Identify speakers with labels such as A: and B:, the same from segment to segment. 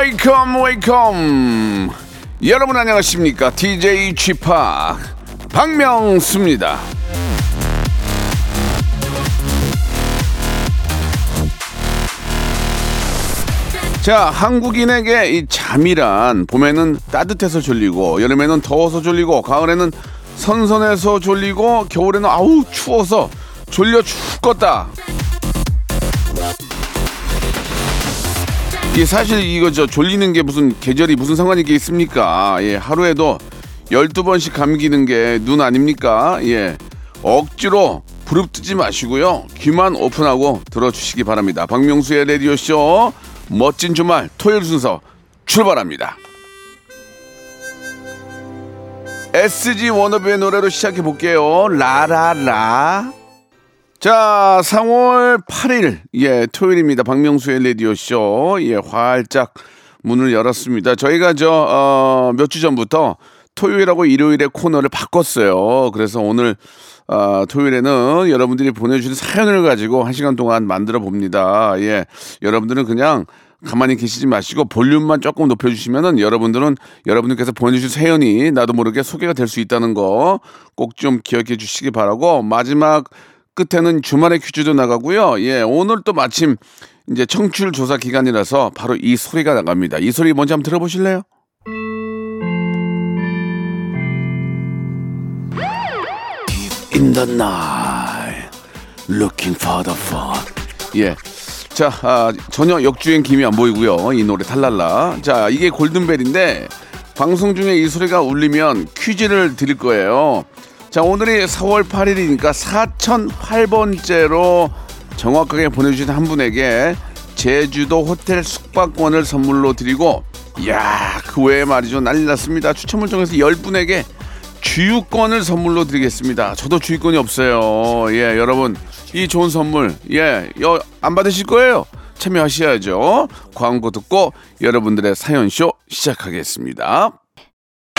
A: Wake up wake up 여러분 안녕하십니까? DJ 쥐파 박명수입니다. 자 한국인에게 이 잠이란 봄에는 따뜻해서 졸리고 여름에는 더워서 졸리고 가을에는 선선해서 졸리고 겨울에는 아우 추워서 졸려 죽겠다 이 사실 이거 저 졸리는 게 무슨 계절이 무슨 상관이 게 있습니까? 예, 하루에도 12번씩 감기는 게 눈 아닙니까? 예. 억지로 부릅뜨지 마시고요. 귀만 오픈하고 들어주시기 바랍니다. 박명수의 라디오쇼 멋진 주말 토요일 순서 출발합니다. SG 워너비의 노래로 시작해 볼게요. 라라라. 자, 3월 8일, 예, 토요일입니다. 박명수의 라디오쇼, 예, 활짝 문을 열었습니다. 저희가 저, 어, 몇 주 전부터 토요일하고 일요일에 코너를 바꿨어요. 그래서 오늘, 어, 토요일에는 여러분들이 보내주신 사연을 가지고 한 시간 동안 만들어 봅니다. 예, 여러분들은 그냥 가만히 계시지 마시고 볼륨만 조금 높여주시면은 여러분들은 여러분들께서 보내주신 사연이 나도 모르게 소개가 될 수 있다는 거 꼭 좀 기억해 주시기 바라고 마지막 끝에는 주말에 퀴즈도 나가고요. 예, 오늘 또 마침 이제 청취율 조사 기간이라서 바로 이 소리가 나갑니다. 이 소리 먼저 한번 들어보실래요? In the night. 예. 자, 아, 전혀 역주행 김이 안 보이고요. 이 노래 탈랄라. 자, 이게 골든벨인데 방송 중에 이 소리가 울리면 퀴즈를 드릴 거예요. 자, 오늘이 4월 8일이니까 4008번째로 정확하게 보내주신 한 분에게 제주도 호텔 숙박권을 선물로 드리고, 이야, 그 외에 말이죠. 난리 났습니다. 추첨을 통해서 10분에게 주유권을 선물로 드리겠습니다. 저도 주유권이 없어요. 예, 여러분, 이 좋은 선물, 예, 여, 안 받으실 거예요? 참여하셔야죠. 광고 듣고 여러분들의 사연쇼 시작하겠습니다.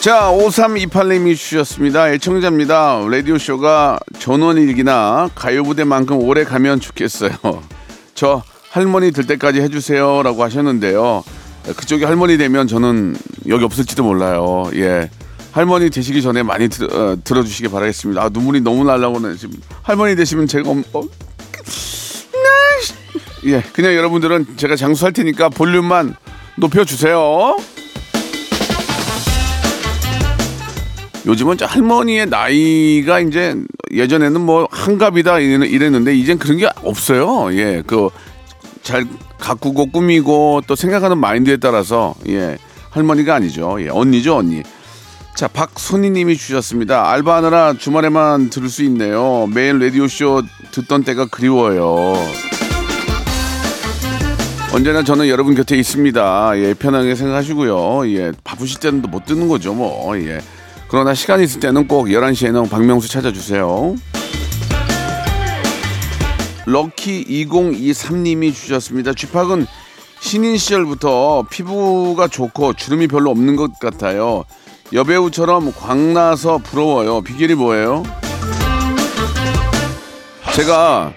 A: 자, 5328님이 주셨습니다. 애청자입니다. 라디오쇼가 전원일기나 가요부대만큼 오래 가면 좋겠어요. 저 할머니 들 때까지 해주세요. 라고 하셨는데요. 그쪽이 할머니 되면 저는 여기 없을지도 몰라요. 예. 할머니 되시기 전에 많이 들, 어, 들어주시기 바라겠습니다. 아, 눈물이 너무 날라고네. 지금 할머니 되시면 제가, 엄- 어, 예. 그냥 여러분들은 제가 장수할 테니까 볼륨만 높여주세요. 요즘은 저 할머니의 나이가 이제 예전에는 뭐 한갑이다 이랬- 이랬는데 이젠 그런 게 없어요. 예, 그 잘 가꾸고 꾸미고 또 생각하는 마인드에 따라서 예 할머니가 아니죠. 예, 언니죠 언니. 자 박손희님이 주셨습니다. 알바하느라 주말에만 들을 수 있네요. 매일 라디오 쇼 듣던 때가 그리워요. 언제나 저는 여러분 곁에 있습니다. 예, 편하게 생각하시고요. 예, 바쁘실 때는 또못 듣는 거죠, 뭐. 예. 그러나 시간 있을 때는 꼭 11시에는 박명수 찾아주세요. 럭키 2023님이 주셨습니다. 쥐팍은 신인 시절부터 피부가 좋고 주름이 별로 없는 것 같아요. 여배우처럼 광나서 부러워요. 비결이 뭐예요? 제가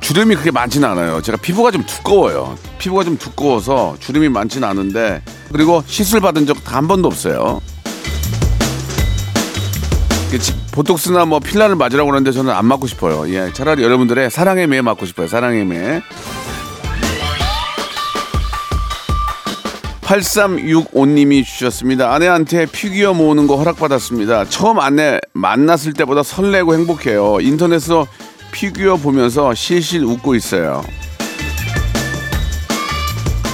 A: 주름이 그렇게 많지는 않아요. 제가 피부가 좀 두꺼워요. 피부가 좀 두꺼워서 주름이 많지는 않은데 그리고 시술 받은 적 단 한 번도 없어요. 보톡스나 뭐 필러를 맞으라고 그러는데 저는 안 맞고 싶어요. 예, 차라리 여러분들의 사랑의 매 맞고 싶어요. 사랑의 매. 8365님이 주셨습니다. 아내한테 피규어 모으는 거 허락받았습니다. 처음 아내 만났을 때보다 설레고 행복해요. 인터넷에서 피규어 보면서 실실 웃고 있어요.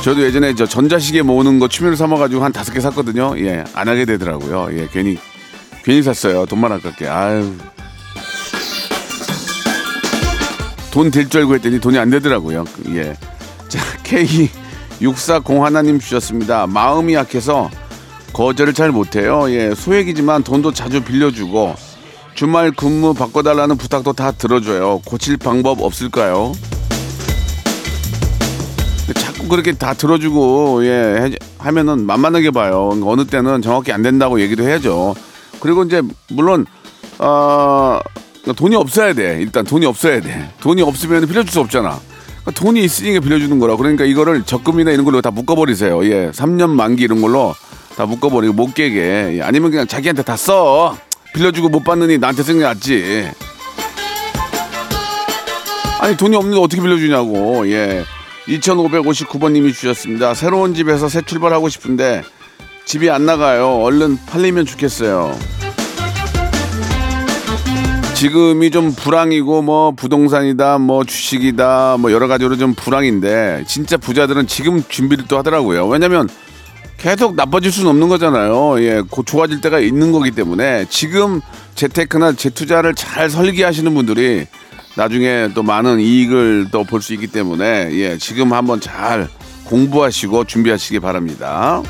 A: 저도 예전에 저 전자시계 모으는 거 취미로 삼아가지고 한 다섯 개 샀거든요. 예, 안 하게 되더라고요. 예, 괜히, 괜히 샀어요. 돈만 아깝게. 아유. 돈 될 줄 알고 했더니 돈이 안 되더라고요. 예. 자, K6401 하나님 주셨습니다. 마음이 약해서 거절을 잘 못해요. 예, 소액이지만 돈도 자주 빌려주고 주말 근무 바꿔달라는 부탁도 다 들어줘요. 고칠 방법 없을까요? 자꾸 그렇게 다 들어주고 예 해- 하면은 만만하게 봐요. 어느 때는 정확히 안 된다고 얘기도 해야죠. 그리고 이제 물론 어 돈이 없어야 돼. 일단 돈이 없어야 돼. 돈이 없으면 빌려줄 수 없잖아. 그러니까 돈이 있으니까 빌려주는 거라. 그러니까 이거를 적금이나 이런 걸로 다 묶어버리세요. 예, 3년 만기 이런 걸로 다 묶어버리고 못 깨게. 예, 아니면 그냥 자기한테 다 써. 빌려주고 못 받느니 나한테 쓰는 게 낫지. 아니 돈이 없는데 어떻게 빌려주냐고. 예. 2559번님이 주셨습니다. 새로운 집에서 새 출발하고 싶은데 집이 안 나가요. 얼른 팔리면 좋겠어요. 지금이 좀 불황이고 뭐 부동산이다 뭐 주식이다 뭐 여러 가지로 좀 불황인데 진짜 부자들은 지금 준비를 또 하더라고요. 왜냐면 계속 나빠질 수는 없는 거잖아요. 예, 곧 좋아질 때가 있는 거기 때문에 지금 재테크나 재투자를 잘 설계하시는 분들이 나중에 또 많은 이익을 또 볼 수 있기 때문에 예, 지금 한번 잘 공부하시고 준비하시기 바랍니다.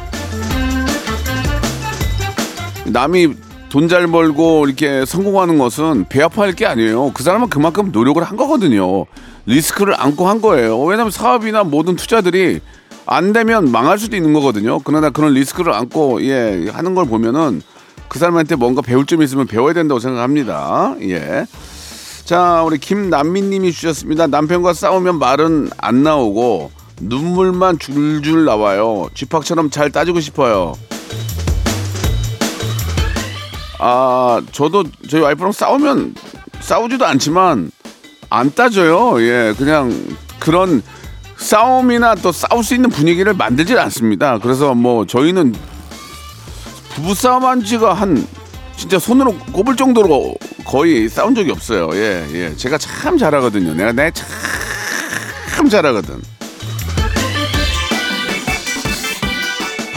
A: 남이 돈 잘 벌고 이렇게 성공하는 것은 배 아파할 게 아니에요. 그 사람은 그만큼 노력을 한 거거든요. 리스크를 안고 한 거예요. 왜냐하면 사업이나 모든 투자들이 안 되면 망할 수도 있는 거거든요. 그러나 그런 리스크를 안고 예 하는 걸 보면은 그 사람한테 뭔가 배울 점이 있으면 배워야 된다고 생각합니다. 예. 자, 우리 김남민님이 주셨습니다. 남편과 싸우면 말은 안 나오고 눈물만 줄줄 나와요. 쥐팍처럼 잘 따지고 싶어요. 아, 저도 저희 와이프랑 싸우면 싸우지도 않지만 안 따져요. 예, 그냥 그런 싸움이나 또 싸울 수 있는 분위기를 만들질 않습니다. 그래서 뭐 저희는 부부싸움 한 지가 한 진짜 손으로 꼽을 정도로 거의 싸운 적이 없어요. 예, 예. 제가 참 잘하거든요. 내가 내 참 잘하거든.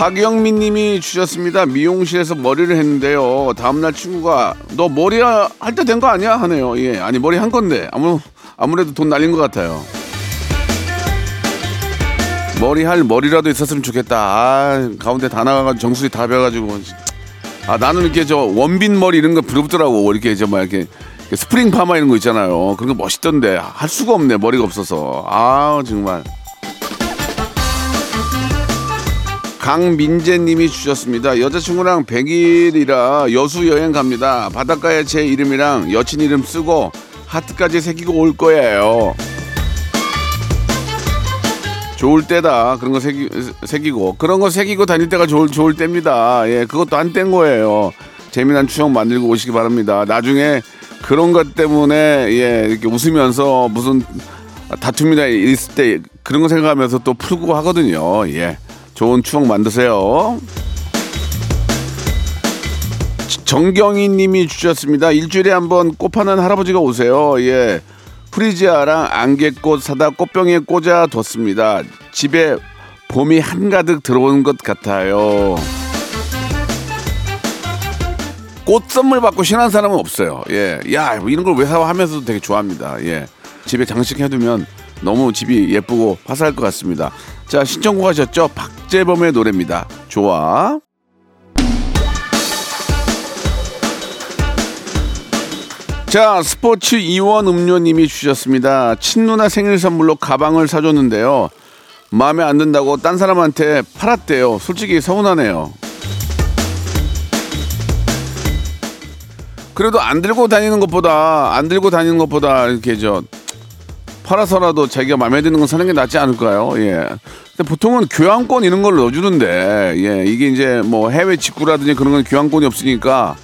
A: 박영민 님이 주셨습니다. 미용실에서 머리를 했는데요. 다음날 친구가 너 머리 할 때 된 거 아니야? 하네요. 예. 아니, 머리 한 건데. 아무, 아무래도 돈 날린 것 같아요. 머리 할 머리라도 있었으면 좋겠다. 아, 가운데 다 나가가지고 정수리 다 배가지고. 아, 나는 이렇게 저 원빈 머리 이런 거 부럽더라고. 이렇게 저막 이렇게 스프링 파마 이런 거 있잖아요. 그런 거 멋있던데. 할 수가 없네. 머리가 없어서. 아, 정말. 강민재 님이 주셨습니다. 여자친구랑 100일이라 여수 여행 갑니다. 바닷가에 제 이름이랑 여친 이름 쓰고 하트까지 새기고 올 거예요. 좋을 때다. 그런 거 새기, 새기고. 그런 거 새기고 다닐 때가 좋을, 좋을 때입니다. 예, 그것도 안 뗀 거예요. 재미난 추억 만들고 오시기 바랍니다. 나중에 그런 것 때문에, 예, 이렇게 웃으면서 무슨 다툼이나 있을 때 그런 거 생각하면서 또 풀고 하거든요. 예. 좋은 추억 만드세요. 정경희 님이 주셨습니다. 일주일에 한 번 꽃 파는 할아버지가 오세요. 예. 프리지아랑 안개꽃 사다 꽃병에 꽂아 뒀습니다. 집에 봄이 한가득 들어온 것 같아요. 꽃 선물 받고 신한 사람은 없어요. 예. 야, 뭐 이런 걸 왜 사와 하면서도 되게 좋아합니다. 예. 집에 장식해두면 너무 집이 예쁘고 화사할 것 같습니다. 자, 신청곡 하셨죠? 박재범의 노래입니다. 좋아. 자, 스포츠 이원 음료님이 주셨습니다. 친누나 생일 선물로 가방을 사줬는데요. 마음에 안 든다고 딴 사람한테 팔았대요. 솔직히 서운하네요. 그래도 안 들고 다니는 것보다 안 들고 다니는 것보다 이렇게 저 팔아서라도 자기가 마음에 드는 건 사는 게 낫지 않을까요? 예. 근데 보통은 교환권 이런 걸 넣어주는데 예 이게 이제 뭐 해외 직구라든지 그런 건 교환권이 없으니까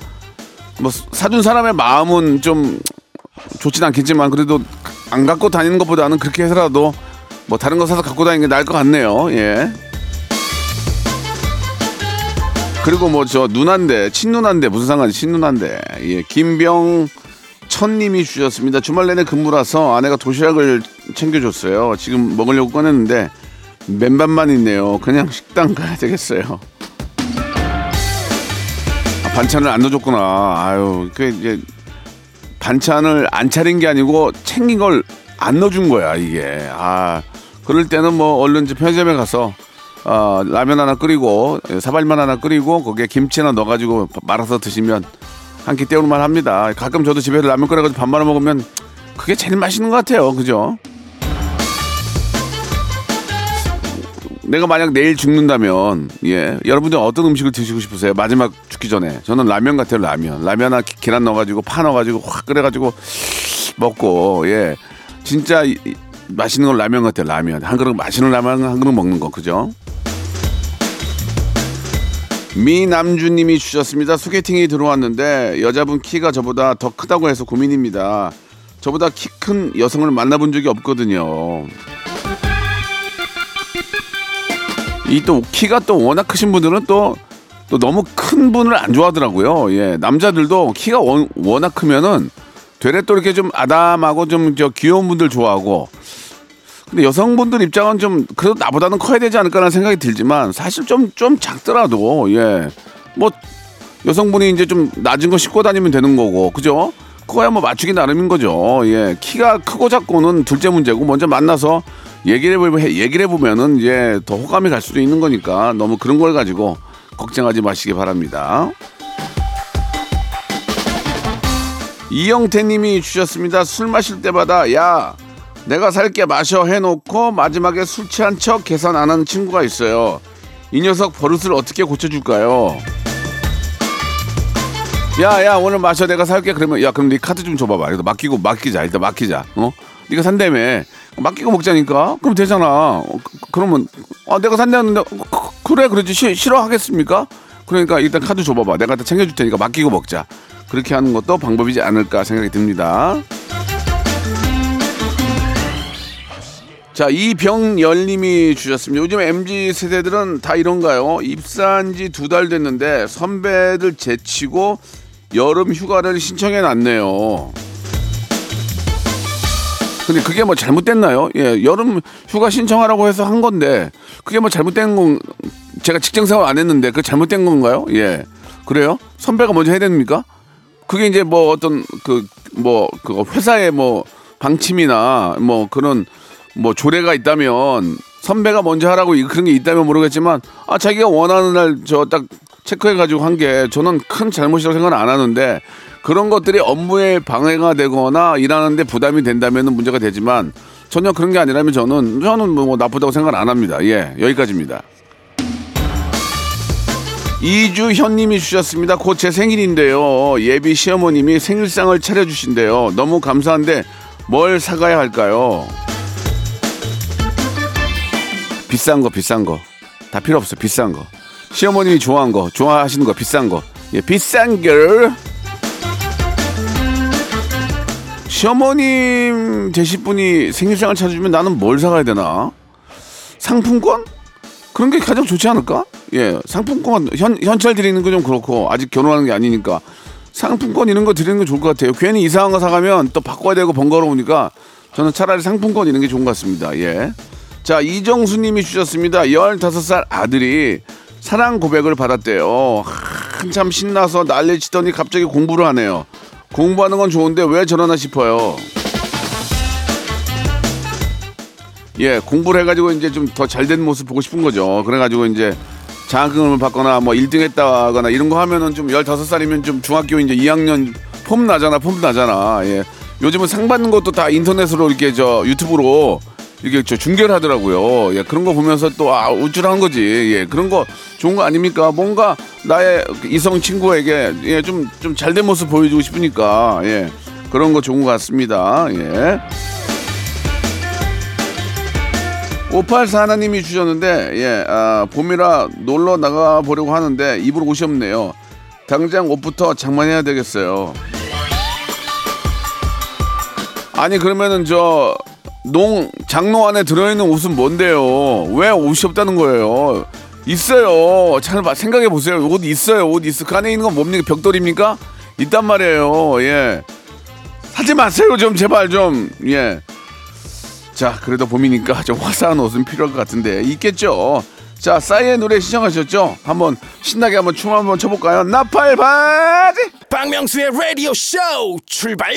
A: 뭐 사준 사람의 마음은 좀 좋진 않겠지만 그래도 안 갖고 다니는 것보다는 그렇게 해서라도 뭐 다른 거 사서 갖고 다니는 게 나을 것 같네요. 예. 그리고 뭐 저 누난데 친누난데 무슨 상관이 친누난데 예 김병 천님이 주셨습니다. 주말 내내 근무라서 아내가 도시락을 챙겨줬어요. 지금 먹으려고 꺼냈는데 맨밥만 있네요. 그냥 식당 가야 되겠어요. 아, 반찬을 안 넣어줬구나. 아유 그 이제 반찬을 안 차린 게 아니고 챙긴 걸 안 넣어준 거야 이게. 아 그럴 때는 뭐 얼른 편의점에 가서 어, 라면 하나 끓이고 예, 사발면 하나 끓이고 거기에 김치 하나 넣어가지고 말아서 드시면 한끼말 합니다. 가끔 저도 집에서 라면 끓여가지고 밥 말아 먹으면 그게 제일 맛있는 것 같아요. 그죠? 내가 만약 내일 죽는다면 예 여러분들 어떤 음식을 드시고 싶으세요? 마지막 죽기 전에 저는 라면 같아요 라면 라면 하나 기- 계란 넣어가지고 파 넣어가지고 확 끓여가지고 먹고 예 진짜 맛있는 건 라면 같아요 라면 한 그릇 맛있는 라면 한 그릇 먹는 거 그죠? 미남주님이 주셨습니다. 소개팅이 들어왔는데 여자분 키가 저보다 더 크다고 해서 고민입니다. 저보다 키 큰 여성을 만나본 적이 없거든요. 이 또 키가 또 워낙 크신 분들은 또, 또 너무 큰 분을 안 좋아하더라고요. 예, 남자들도 키가 원, 워낙 크면은 되레 또 이렇게 좀 아담하고 좀 저 귀여운 분들 좋아하고 근데 여성분들 입장은 좀 그래도 나보다는 커야 되지 않을까라는 생각이 들지만 사실 좀좀 작더라도 예 뭐 여성분이 이제 좀 낮은 거 싣고 다니면 되는 거고 그죠? 그거야 뭐 맞추기 나름인 거죠. 예 키가 크고 작고는 둘째 문제고 먼저 만나서 얘기를 해보 얘기를 해보면은 이제 더 호감이 갈 수도 있는 거니까 너무 그런 걸 가지고 걱정하지 마시기 바랍니다. 이영태님이 주셨습니다. 술 마실 때마다 야 내가 살게 마셔 해놓고 마지막에 술 취한 척 계산 안 하는 친구가 있어요. 이 녀석 버릇을 어떻게 고쳐줄까요? 야, 야, 오늘 마셔. 내가 살게. 그러면, 야, 그럼 네 카드 좀 줘봐봐. 그래도 맡기고, 맡기자. 일단 맡기자. 어? 네가 산다며. 맡기고 먹자니까? 그럼 되잖아. 어, 그- 그러면, 아, 내가 산다는데, 그- 그래, 그러지. 시- 싫어하겠습니까? 그러니까 일단 카드 줘봐봐. 내가 다 챙겨줄 테니까 맡기고 먹자. 그렇게 하는 것도 방법이지 않을까 생각이 듭니다. 자, 이병열님이 주셨습니다. 요즘 MZ 세대들은 다 이런가요? 입사한 지 두 달 됐는데 선배들 제치고 여름 휴가를 신청해 놨네요. 근데 그게 뭐 잘못됐나요? 예, 여름 휴가 신청하라고 해서 한 건데 그게 뭐 잘못된 건 제가 직장 생활 안 했는데 그 잘못된 건가요? 예, 그래요? 선배가 먼저 해야 됩니까? 그게 이제 뭐 어떤 그 뭐그 회사의 뭐 방침이나 뭐 그런 뭐 조례가 있다면 선배가 먼저 하라고 이- 그런 게 있다면 모르겠지만 아 자기가 원하는 날 저 딱 체크해 가지고 한 게 저는 큰 잘못이라고 생각은 안 하는데 그런 것들이 업무에 방해가 되거나 일하는데 부담이 된다면은 문제가 되지만 전혀 그런 게 아니라면 저는 저는 뭐 나쁘다고 생각 안 합니다. 예 여기까지입니다. 이주현님이 주셨습니다. 곧 제 생일인데요. 예비 시어머님이 생일상을 차려주신대요. 너무 감사한데 뭘 사가야 할까요? 비싼 거, 비싼 거. 다 필요 없어, 비싼 거. 시어머님이 좋아하는 거, 좋아하시는 거, 비싼 거. 예, 비싼 걸. 시어머님 되실 분이 생일상을 차려주면 나는 뭘 사가야 되나? 상품권? 그런 게 가장 좋지 않을까? 예, 상품권 현 현찰 드리는 거 좀 그렇고 아직 결혼하는 게 아니니까 상품권 이런 거 드리는 거 좋을 것 같아요. 괜히 이상한 거 사가면 또 바꿔야 되고 번거로우니까 저는 차라리 상품권 이런 게 좋은 것 같습니다. 예. 자, 이정수 님이 주셨습니다. 15살 아들이 사랑 고백을 받았대요. 한참 신나서 난리 치더니 갑자기 공부를 하네요. 공부하는 건 좋은데 왜 저러나 싶어요. 예, 공부를 해가지고 이제 좀 더 잘 된 모습 보고 싶은 거죠. 그래가지고 이제 장학금을 받거나 뭐 1등 했다거나 이런 거 하면은 좀 15살이면 좀 중학교 이제 2학년 폼 나잖아, 폼 나잖아. 예. 요즘은 상 받는 것도 다 인터넷으로 이렇게 저 유튜브로 이렇게 저 중계를 하더라고요. 예, 그런 거 보면서 또 아, 우쭐한 거지. 예, 그런 거 좋은 거 아닙니까? 뭔가 나의 이성 친구에게 예, 좀, 좀 잘된 모습 보여주고 싶으니까 예, 그런 거 좋은 것 같습니다. 예. 584 하나님이 주셨는데 예, 아, 봄이라 놀러 나가 보려고 하는데 입을 옷이 없네요. 당장 옷부터 장만해야 되겠어요. 아니 그러면은 저 농 장로 안에 들어있는 옷은 뭔데요? 왜 옷이 없다는 거예요? 있어요. 잘 봐- 생각해 보세요. 옷 있어요. 옷 있어. 그 안에 있는 건 뭡니까? 벽돌입니까? 있단 말이에요. 예. 사지 마세요. 좀 제발 좀. 예. 자, 그래도 봄이니까 좀 화사한 옷은 필요할 것 같은데 있겠죠. 자, 싸이의 노래 시청하셨죠? 한번 신나게 한번 춤 한번 춰볼까요? 나팔 바지.
B: 박명수의 라디오 쇼 출발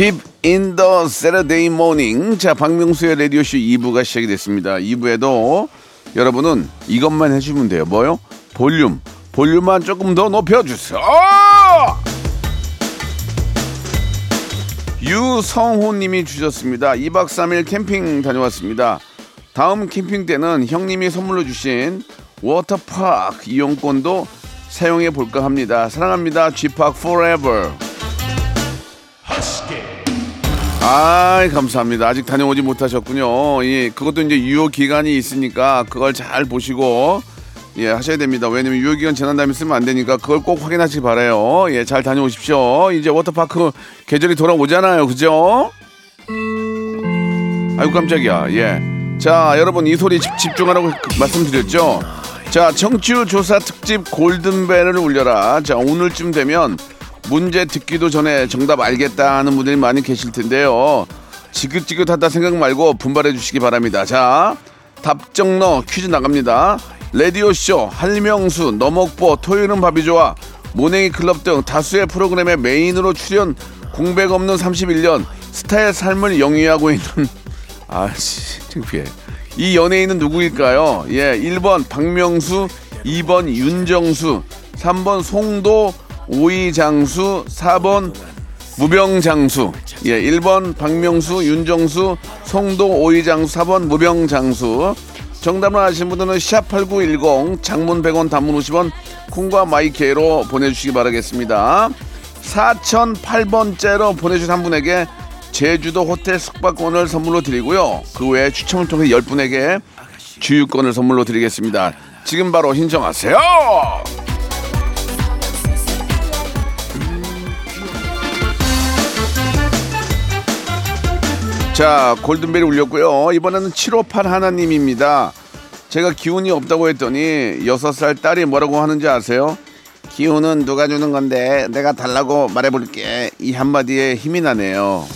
A: In the Saturday morning. 자, 박명수의 라디오쇼 2부가 시작이 됐습니다. 2부에도 여러분은 이것만 해주면 돼요. 뭐요? 볼륨. 볼륨만 조금 더 높여주세요. 유성호님이 주셨습니다. 2박 3일 캠핑 다녀왔습니다. 다음 캠핑 때는 형님이 선물로 주신 워터파크 이용권도 사용해 볼까 합니다. 사랑합니다. G파크 forever. 아, 감사합니다. 아직 다녀오지 못하셨군요. 예, 그것도 이제 유효 기간이 있으니까 그걸 잘 보시고 예, 하셔야 됩니다. 왜냐면 유효 기간 지난 다음에 쓰면 안 되니까 그걸 꼭 확인하시기 바래요. 예, 잘 다녀오십시오. 이제 워터파크 계절이 돌아오잖아요. 그죠? 아이고 깜짝이야. 예. 자, 여러분 이 소리 집, 집중하라고 그- 말씀드렸죠. 자, 청취율 조사 특집 골든벨을 울려라. 자, 오늘쯤 되면 문제 듣기도 전에 정답 알겠다 하는 분들이 많이 계실 텐데요. 지긋지긋하다 생각 말고 분발해 주시기 바랍니다. 자, 답정너 퀴즈 나갑니다. 레디오쇼, 할명수, 너먹보, 토요일은 밥이 좋아, 모냉이 클럽 등 다수의 프로그램에 메인으로 출연 공백 없는 31년 스타의 삶을 영위하고 있는 아씨 창피해. 이 연예인은 누구일까요? 예, 1번 박명수, 2번 윤정수, 3번 송도, 오이장수, 4번 무병장수. 예, 1번 박명수, 윤정수, 송도, 오이장수, 4번 무병장수. 정답을 아시는 분들은 샵8910 장문 100원 단문 50원 콩과 마이케로 보내주시기 바라겠습니다. 4008번째로 보내주신 한 분에게 제주도 호텔 숙박권을 선물로 드리고요. 그 외에 추첨을 통해 10분에게 주유권을 선물로 드리겠습니다. 지금 바로 신청하세요. 자, 골든벨이 울렸고요. 이번에는 758 하나님입니다. 제가 기운이 없다고 했더니 6살 딸이 뭐라고 하는지 아세요? 기운은 누가 주는 건데 내가 달라고 말해볼게. 이 한마디에 힘이 나네요.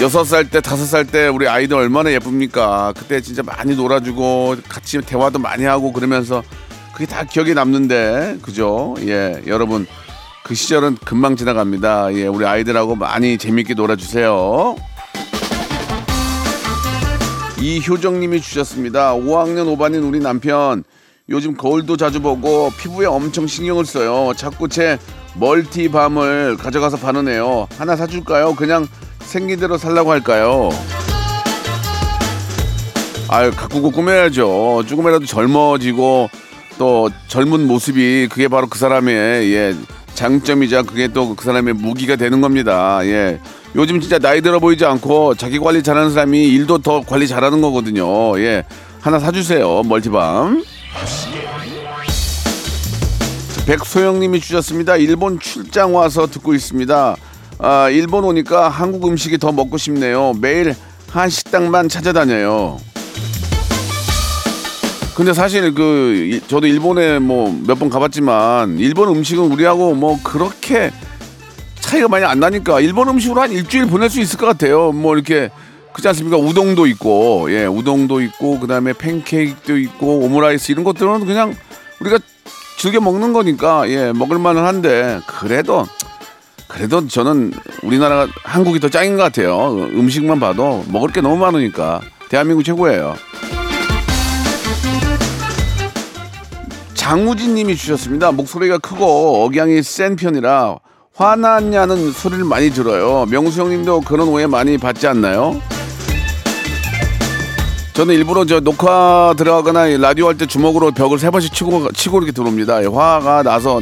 A: 여섯 살 때, 다섯 살 때 우리 아이들 얼마나 예쁩니까? 그때 진짜 많이 놀아주고 같이 대화도 많이 하고 그러면서 그게 다 기억에 남는데, 그죠? 예, 여러분 그 시절은 금방 지나갑니다. 예, 우리 아이들하고 많이 재밌게 놀아주세요. 이효정님이 주셨습니다. 5학년 5반인 우리 남편 요즘 거울도 자주 보고 피부에 엄청 신경을 써요. 자꾸 제 멀티밤을 가져가서 바르네요. 하나 사줄까요? 그냥 생긴 대로 살라고 할까요? 아유 가꾸고 꾸며야죠. 조금이라도 젊어지고 또 젊은 모습이 그게 바로 그 사람의 예 장점이자 그게 또 그 사람의 무기가 되는 겁니다. 예 요즘 진짜 나이 들어 보이지 않고 자기 관리 잘하는 사람이 일도 더 관리 잘하는 거거든요. 예 하나 사주세요 멀티밤. 백소영님이 주셨습니다. 일본 출장 와서 듣고 있습니다. 아, 일본 오니까 한국 음식이 더 먹고 싶네요. 매일 한 식당만 찾아다녀요. 근데 사실 그 이- 저도 일본에 뭐 몇 번 가봤지만 일본 음식은 우리하고 뭐 그렇게 차이가 많이 안 나니까 일본 음식으로 한 일주일 보낼 수 있을 것 같아요. 뭐 이렇게 그렇지 않습니까? 우동도 있고 예 우동도 있고 그다음에 팬케이크도 있고 오므라이스 이런 것들은 그냥 우리가 즐겨 먹는 거니까 예 먹을 만은 한데 그래도 그래도 저는 우리나라가 한국이 더 짱인 것 같아요. 음식만 봐도 먹을 게 너무 많으니까 대한민국 최고예요. 장우진 님이 주셨습니다. 목소리가 크고 억양이 센 편이라 화났냐는 소리를 많이 들어요. 명수 형님도 그런 오해 많이 받지 않나요? 저는 일부러 저 녹화 들어가거나 라디오 할 때 주먹으로 벽을 세 번씩 치고 치고 이렇게 들어옵니다. 예, 화가 나서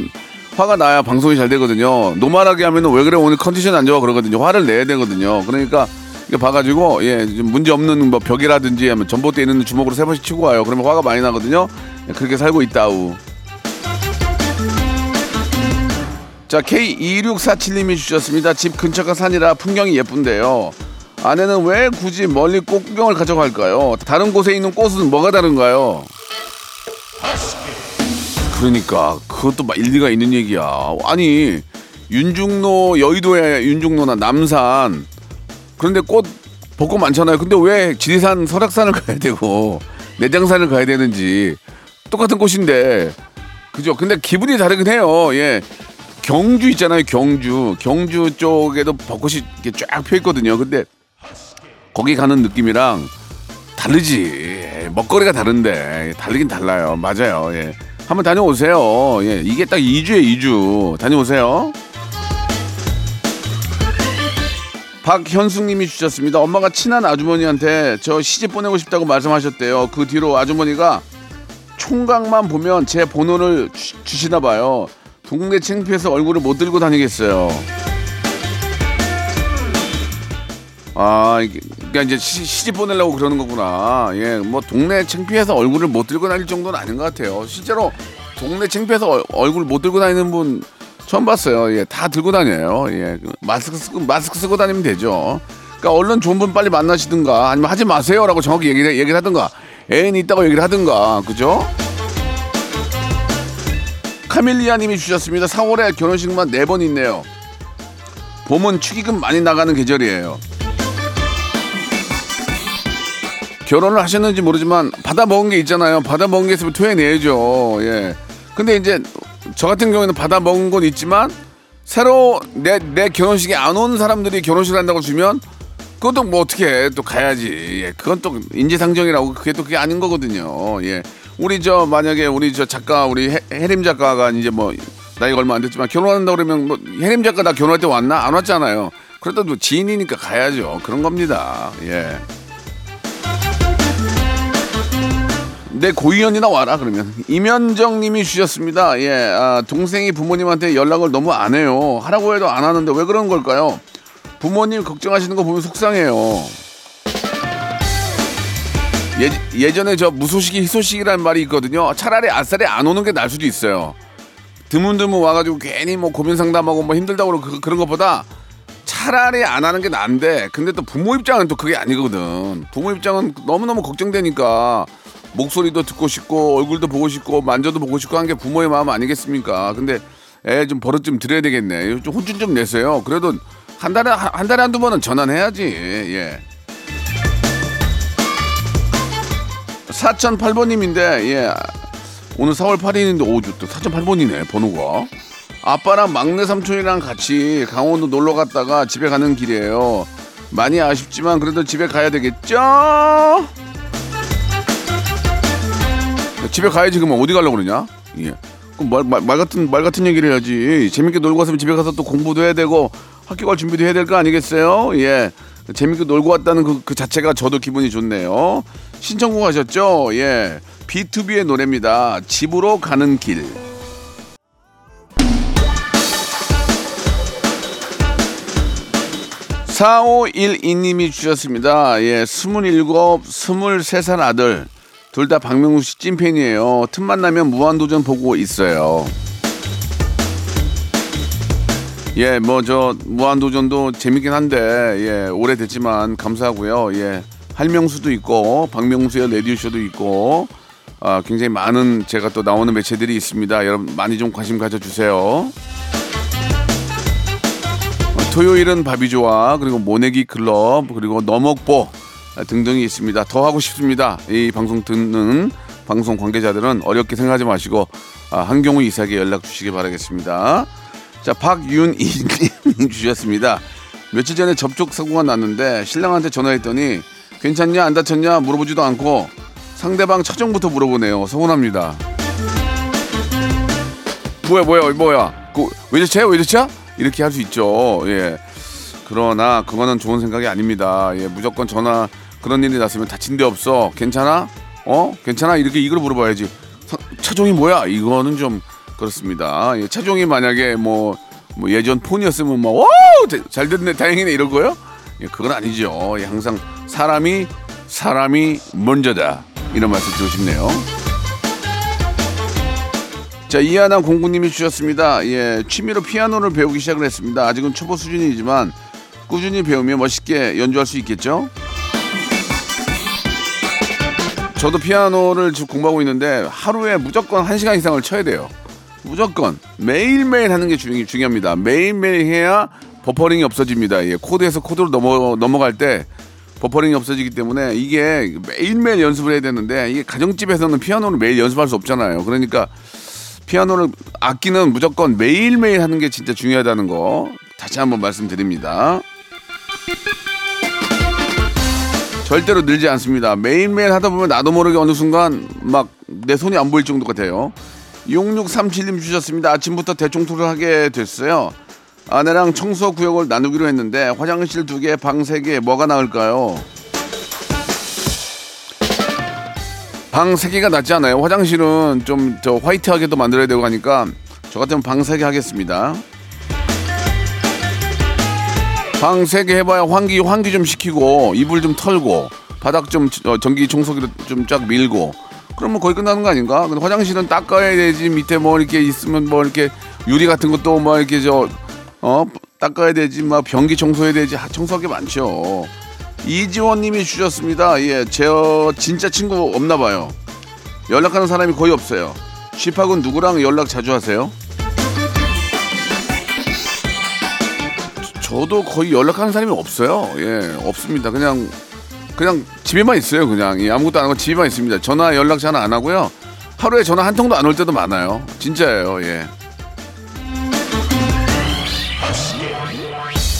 A: 화가 나야 방송이 잘 되거든요. 노말하게 하면은 왜 그래 오늘 컨디션 안 좋아 그러거든요. 화를 내야 되거든요. 그러니까 이거 봐가지고 예좀 문제 없는 뭐 벽이라든지 하면 전봇대 있는 주먹으로 세 번씩 치고 와요. 그러면 화가 많이 나거든요. 예, 그렇게 살고 있다우. 자, K2647님이 주셨습니다. 집 근처가 산이라 풍경이 예쁜데요. 아내는 왜 굳이 멀리 꽃 구경을 가져갈까요? 다른 곳에 있는 꽃은 뭐가 다른가요? 그러니까 그것도 막 일리가 있는 얘기야. 아니 윤중로 여의도에 윤중로나 남산 그런데 꽃 벚꽃 많잖아요. 근데 왜 지리산 설악산을 가야 되고 내장산을 가야 되는지 똑같은 꽃인데 그죠? 근데 기분이 다르긴 해요. 예. 경주 있잖아요. 경주. 경주 쪽에도 벚꽃이 이렇게 쫙 펴 있거든요. 근데 거기 가는 느낌이랑 다르지. 예, 먹거리가 다른데 다르긴 달라요. 맞아요. 예. 한번 다녀오세요. 예. 이게 딱 2주에 2주. 다녀오세요. 박현숙님이 주셨습니다. 엄마가 친한 아주머니한테 저 시집 보내고 싶다고 말씀하셨대요. 그 뒤로 아주머니가 총각만 보면 제 번호를 주, 주시나 봐요. 동네 창피해서 얼굴을 못 들고 다니겠어요. 아, 그러니까 이제 시, 시집 보내려고 그러는 거구나. 예, 뭐 동네 창피해서 얼굴을 못 들고 다닐 정도는 아닌 것 같아요. 실제로 동네 창피해서 얼, 얼굴 못 들고 다니는 분 처음 봤어요. 예, 다 들고 다녀요. 예, 마스크 쓰고 마스크 쓰고 다니면 되죠. 그러니까 얼른 좋은 분 빨리 만나시든가 아니면 하지 마세요라고 정확히 얘기를 얘기를 하든가 애인이 있다고 얘기를 하든가 그죠? 카밀리아님이 주셨습니다. 4월에 결혼식만 4번 있네요. 봄은 축의금 많이 나가는 계절이에요. 결혼을 하셨는지 모르지만 받아 먹은 게 있잖아요. 받아 먹은 게 있으면 토해내야죠. 예. 근데 이제 저 같은 경우에는 받아 먹은 건 있지만 새로 내, 내 결혼식에 안 온 사람들이 결혼식을 한다고 주면 그것도 뭐 어떻게 해. 또 가야지. 예. 그건 또 인지상정이라고 그게 또 그게 아닌 거거든요. 예. 우리 저 만약에 우리 저 작가 우리 해, 해림 작가가 이제 뭐 나이가 얼마 안 됐지만 결혼한다 그러면 뭐 해림 작가 나 결혼할 때 왔나? 안 왔잖아요. 그래도 뭐 지인이니까 가야죠. 그런 겁니다. 예. 내 고이연이나 와라 그러면 이면정님이 주셨습니다. 예, 아, 동생이 부모님한테 연락을 너무 안 해요. 하라고 해도 안 하는데 왜 그런 걸까요? 부모님 걱정하시는 거 보면 속상해요. 예, 예전에 저 무소식이 희소식이라는 말이 있거든요. 차라리 아싸리 안 오는 게 나을 수도 있어요. 드문드문 와가지고 괜히 뭐 고민 상담하고 뭐 힘들다고 그러고 그, 그런 것보다 차라리 안 하는 게 나은데 근데 또 부모 입장은 또 그게 아니거든. 부모 입장은 너무너무 걱정되니까 목소리도 듣고 싶고 얼굴도 보고 싶고 만져도 보고 싶고 한 게 부모의 마음 아니겠습니까? 근데 애 좀 버릇 좀 드려야 되겠네. 좀 혼쭐 좀 내세요. 그래도 한 달에 한, 한 달에 한두 번은 전화해야지. 예. 4008번님인데 예. 오늘 4월 8일인데 오, 또 4008번이네 번호가. 아빠랑 막내 삼촌이랑 같이 강원도 놀러 갔다가 집에 가는 길이에요. 많이 아쉽지만 그래도 집에 가야 되겠죠? 집에 가야지 그러면 어디 가려고 그러냐? 예. 말, 말, 말 같은 말 같은 얘기를 해야지. 재밌게 놀고 왔으면 집에 가서 또 공부도 해야 되고 학교 갈 준비도 해야 될 거 아니겠어요? 예. 재밌게 놀고 왔다는 그, 그 자체가 저도 기분이 좋네요. 신청곡 하셨죠? 예. B2B의 노래입니다. 집으로 가는 길. (4512님이) 주셨습니다 예 (27) (23살) 아들 둘 다 박명수 씨 찐팬이에요 틈만 나면 무한도전 보고 있어요 예, 뭐 저 무한도전도 재밌긴 한데 예, 오래됐지만 감사하고요. 예. 할명수도 있고 박명수의 레디오 쇼도 있고 아, 굉장히 많은 제가 또 나오는 매체들이 있습니다. 여러분 많이 좀 관심 가져 주세요. 토요일은 밥이 좋아 그리고 모내기 클럽 그리고 너먹보 등등이 있습니다. 더 하고 싶습니다. 이 방송 듣는 방송 관계자들은 어렵게 생각하지 마시고 아, 한경우 이사에게 연락 주시기 바라겠습니다. 자, 박윤이님 주셨습니다. 며칠 전에 접촉 사고가 났는데 신랑한테 전화했더니 괜찮냐 안 다쳤냐 물어보지도 않고 상대방 차종부터 물어보네요. 서운합니다. 뭐야 뭐야 뭐야 그 외제차야 외제차? 이렇게 할 수 있죠. 예. 그러나 그거는 좋은 생각이 아닙니다. 예, 무조건 전화 그런 일이 났으면 다친 데 없어. 괜찮아? 어? 괜찮아? 이렇게 이걸 물어봐야지. 사- 차종이 뭐야? 이거는 좀 그렇습니다. 예, 차종이 만약에 뭐, 뭐 예전 폰이었으면 뭐, 와! 잘 됐네, 다행이네, 이럴 거요? 예, 그건 아니죠. 예, 항상 사람이, 사람이 먼저다. 이런 말씀 드리고 싶네요. 자, 이하나 공구님이 주셨습니다. 예, 취미로 피아노를 배우기 시작을 했습니다. 아직은 초보 수준이지만 꾸준히 배우면 멋있게 연주할 수 있겠죠? 저도 피아노를 지금 공부하고 있는데 하루에 무조건 한시간 이상을 쳐야 돼요. 무조건 매일매일 하는 게 중, 중요합니다. 매일매일 해야 버퍼링이 없어집니다. 예, 코드에서 코드로 넘어, 넘어갈 때 버퍼링이 없어지기 때문에 이게 매일매일 연습을 해야 되는데 이게 가정집에서는 피아노를 매일 연습할 수 없잖아요. 그러니까 피아노를 악기는 무조건 매일매일 하는 게 진짜 중요하다는 거 다시 한번 말씀드립니다. 절대로 늘지 않습니다. 매일매일 하다 보면 나도 모르게 어느 순간 막 내 손이 안 보일 정도가 돼요. 6637님 주셨습니다. 아침부터 대청소를 하게 됐어요. 아내랑 청소 구역을 나누기로 했는데 화장실 두 개, 방 세 개, 뭐가 나을까요? 방 세 개가 낫지 않아요? 화장실은 좀 저 화이트하게도 만들어야 되고 하니까 저 같으면 방 세 개 하겠습니다. 방 세 개 해봐야 환기 환기 좀 시키고 이불 좀 털고 바닥 좀 어, 전기 청소기로 좀 쫙 밀고 그러면 거의 끝나는 거 아닌가? 근데 화장실은 닦아야 되지 밑에 뭐 이렇게 있으면 뭐 이렇게 유리 같은 것도 뭐 이렇게 저 어 닦아야 되지 막 변기 청소해야 되지 하- 청소할 게 많죠. 이지원님이 주셨습니다. 예, 제 진짜 친구 없나 봐요. 연락하는 사람이 거의 없어요. 쥐팍은 누구랑 연락 자주 하세요? 저도 거의 연락하는 사람이 없어요. 예, 없습니다. 그냥 그냥 집에만 있어요. 그냥 예, 아무것도 안 하고 집에만 있습니다. 전화 연락 잘안 하고요. 하루에 전화 한 통도 안 올 때도 많아요. 진짜예요. 예.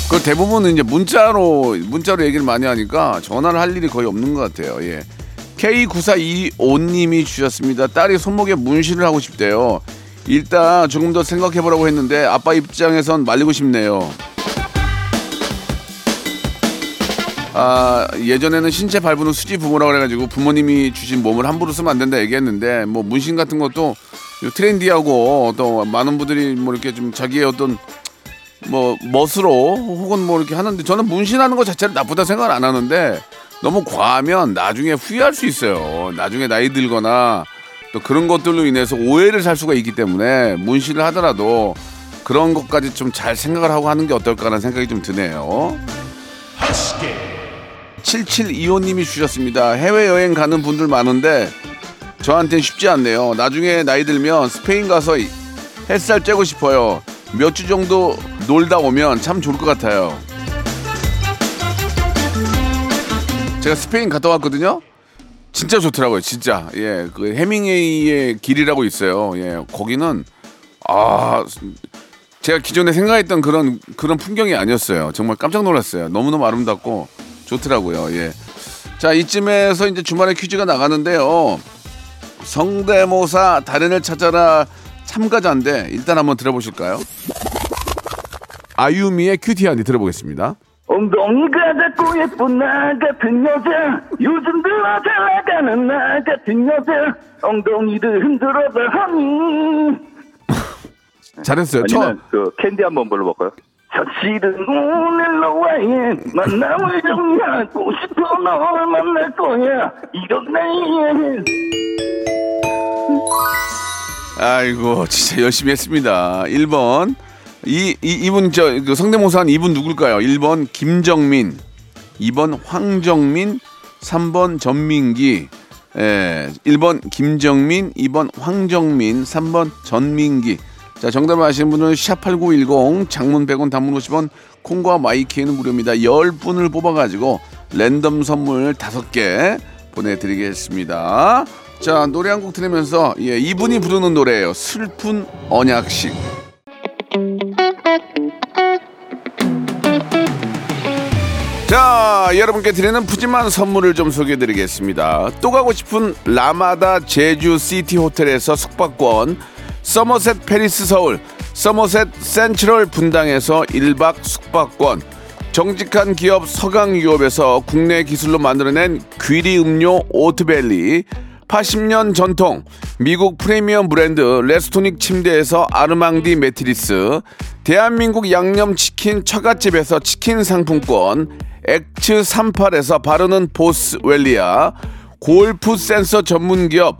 A: 그 대부분은 이제 문자로 문자로 얘기를 많이 하니까 전화를 할 일이 거의 없는 것 같아요. 예. K9425님이 주셨습니다. 딸이 손목에 문신을 하고 싶대요. 일단 조금 더 생각해보라고 했는데 아빠 입장에선 말리고 싶네요. 아 예전에는 신체 발부는 수지 부모라 그래가지고 부모님이 주신 몸을 함부로 쓰면 안 된다 얘기했는데 뭐 문신 같은 것도 요 트렌디하고 또 많은 분들이 뭐 이렇게 좀 자기의 어떤 뭐 멋으로 혹은 뭐 이렇게 하는데 저는 문신하는 것 자체를 나쁘다 생각을 안 하는데 너무 과하면 나중에 후회할 수 있어요. 나중에 나이 들거나 또 그런 것들로 인해서 오해를 살 수가 있기 때문에 문신을 하더라도 그런 것까지 좀 잘 생각을 하고 하는 게 어떨까라는 생각이 좀 드네요. 7725님이 주셨습니다. 해외여행 가는 분들 많은데 저한테는 쉽지 않네요. 나중에 나이 들면 스페인 가서 이- 햇살 쬐고 싶어요. 몇 주 정도 놀다 오면 참 좋을 것 같아요. 제가 스페인 갔다 왔거든요. 진짜 좋더라고요. 진짜. 예. 그 해밍웨이의 길이라고 있어요. 예. 거기는 아 제가 기존에 생각했던 그런 그런 풍경이 아니었어요. 정말 깜짝 놀랐어요. 너무너무 아름답고 좋더라고요. 예. 자, 이쯤에서 이제 주말에 퀴즈가 나가는데요. 성대모사 달인을 찾아라 참가자인데 일단 한번 들어보실까요? 아유미의 큐티한이 들어보겠습니다.
C: 엉덩이가 작고 예쁜 나 같은 여자 요즘 들어 잘 나가는 나 같은 여자 엉덩이를 흔들어봐 하니
A: 잘했어요.
C: 아니면
A: 처음
C: 그 캔디 한번 불러볼까요? 사실은 오늘 너와의 만남을 정리하고 싶어 널 만날 거야 이런 나의
A: 아이고 진짜 열심히 했습니다. 1번 이, 이 이분 저 그 성대모사 한 이분 누굴까요? 1번 김정민, 2번 황정민, 3번 전민기. 예, 1번 김정민, 2번 황정민, 3번 전민기. 자, 정답을 아시는 분은 샵8910 장문 100원 단문 50원 콩과 마이키에는 무료입니다. 10분을 뽑아가지고 랜덤 선물 5개 보내드리겠습니다. 자, 노래 한 곡 들으면서 예, 이분이 부르는 노래예요. 슬픈 언약식. 자, 여러분께 드리는 푸짐한 선물을 좀 소개해 드리겠습니다. 또 가고 싶은 라마다 제주 시티 호텔에서 숙박권, 서머셋 페리스 서울, 서머셋 센트럴 분당에서 1박 숙박권, 정직한 기업 서강유업에서 국내 기술로 만들어낸 귀리 음료 오트벨리, 80년 전통 미국 프리미엄 브랜드 레스토닉 침대에서 아르망디 매트리스, 대한민국 양념치킨 처갓집에서 치킨 상품권, 엑츠 38에서 바르는 보스웰리아, 골프 센서 전문 기업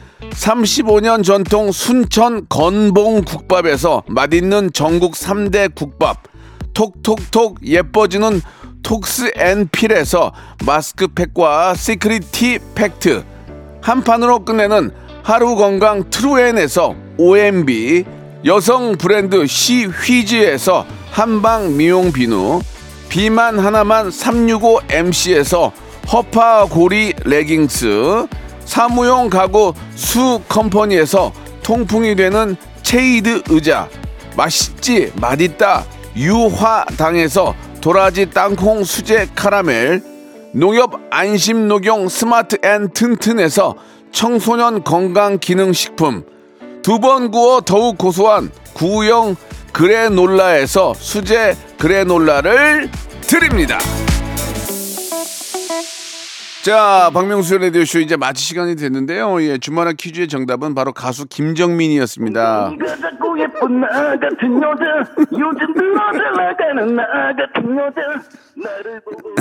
A: 35년 전통 순천 건봉 국밥에서 맛있는 전국 3대 국밥, 톡톡톡 예뻐지는 톡스 앤 필에서 마스크팩과 시크릿 티 팩트, 한 판으로 끝내는 하루 건강 트루엔에서 OMB, 여성 브랜드 시휘즈에서 한방 미용 비누, 비만 하나만 365MC에서 허파고리 레깅스, 사무용 가구 수 컴퍼니에서 통풍이 되는 체이드 의자, 맛있지 맛있다 유화당에서 도라지 땅콩 수제 카라멜, 농협 안심 녹용 스마트 앤 튼튼에서 청소년 건강 기능 식품, 두 번 구워 더욱 고소한 구형 그래놀라에서 수제 그래놀라를 드립니다. 자, 박명수 라디오쇼 이제 마칠 시간이 됐는데요. 예, 주말의 퀴즈의 정답은 바로 가수 김정민이었습니다.
C: 네가 자꾸 예쁜 나 같은 여자 요즘 들어 잘 나가는 나 같은 여자 나를 보고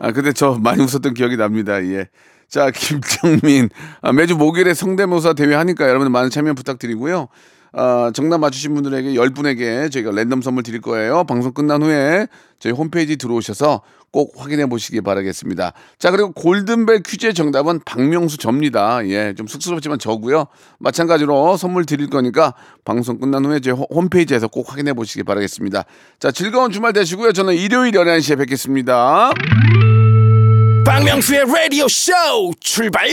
A: 아, 근데 저 많이 웃었던 기억이 납니다. 예. 자, 김정민. 아, 매주 목요일에 성대모사 대회 하니까 여러분들 많은 참여 부탁드리고요. 아, 정답 맞추신 분들에게 10분에게 저희가 랜덤 선물 드릴 거예요. 방송 끝난 후에 저희 홈페이지 들어오셔서 꼭 확인해 보시기 바라겠습니다. 자, 그리고 골든벨 퀴즈의 정답은 박명수 접니다. 예, 좀 쑥스럽지만 저고요. 마찬가지로 선물 드릴 거니까 방송 끝난 후에 저희 홈- 홈페이지에서 꼭 확인해 보시기 바라겠습니다. 자, 즐거운 주말 되시고요. 저는 일요일 11시에 뵙겠습니다.
B: 박명수의 라디오 쇼 출발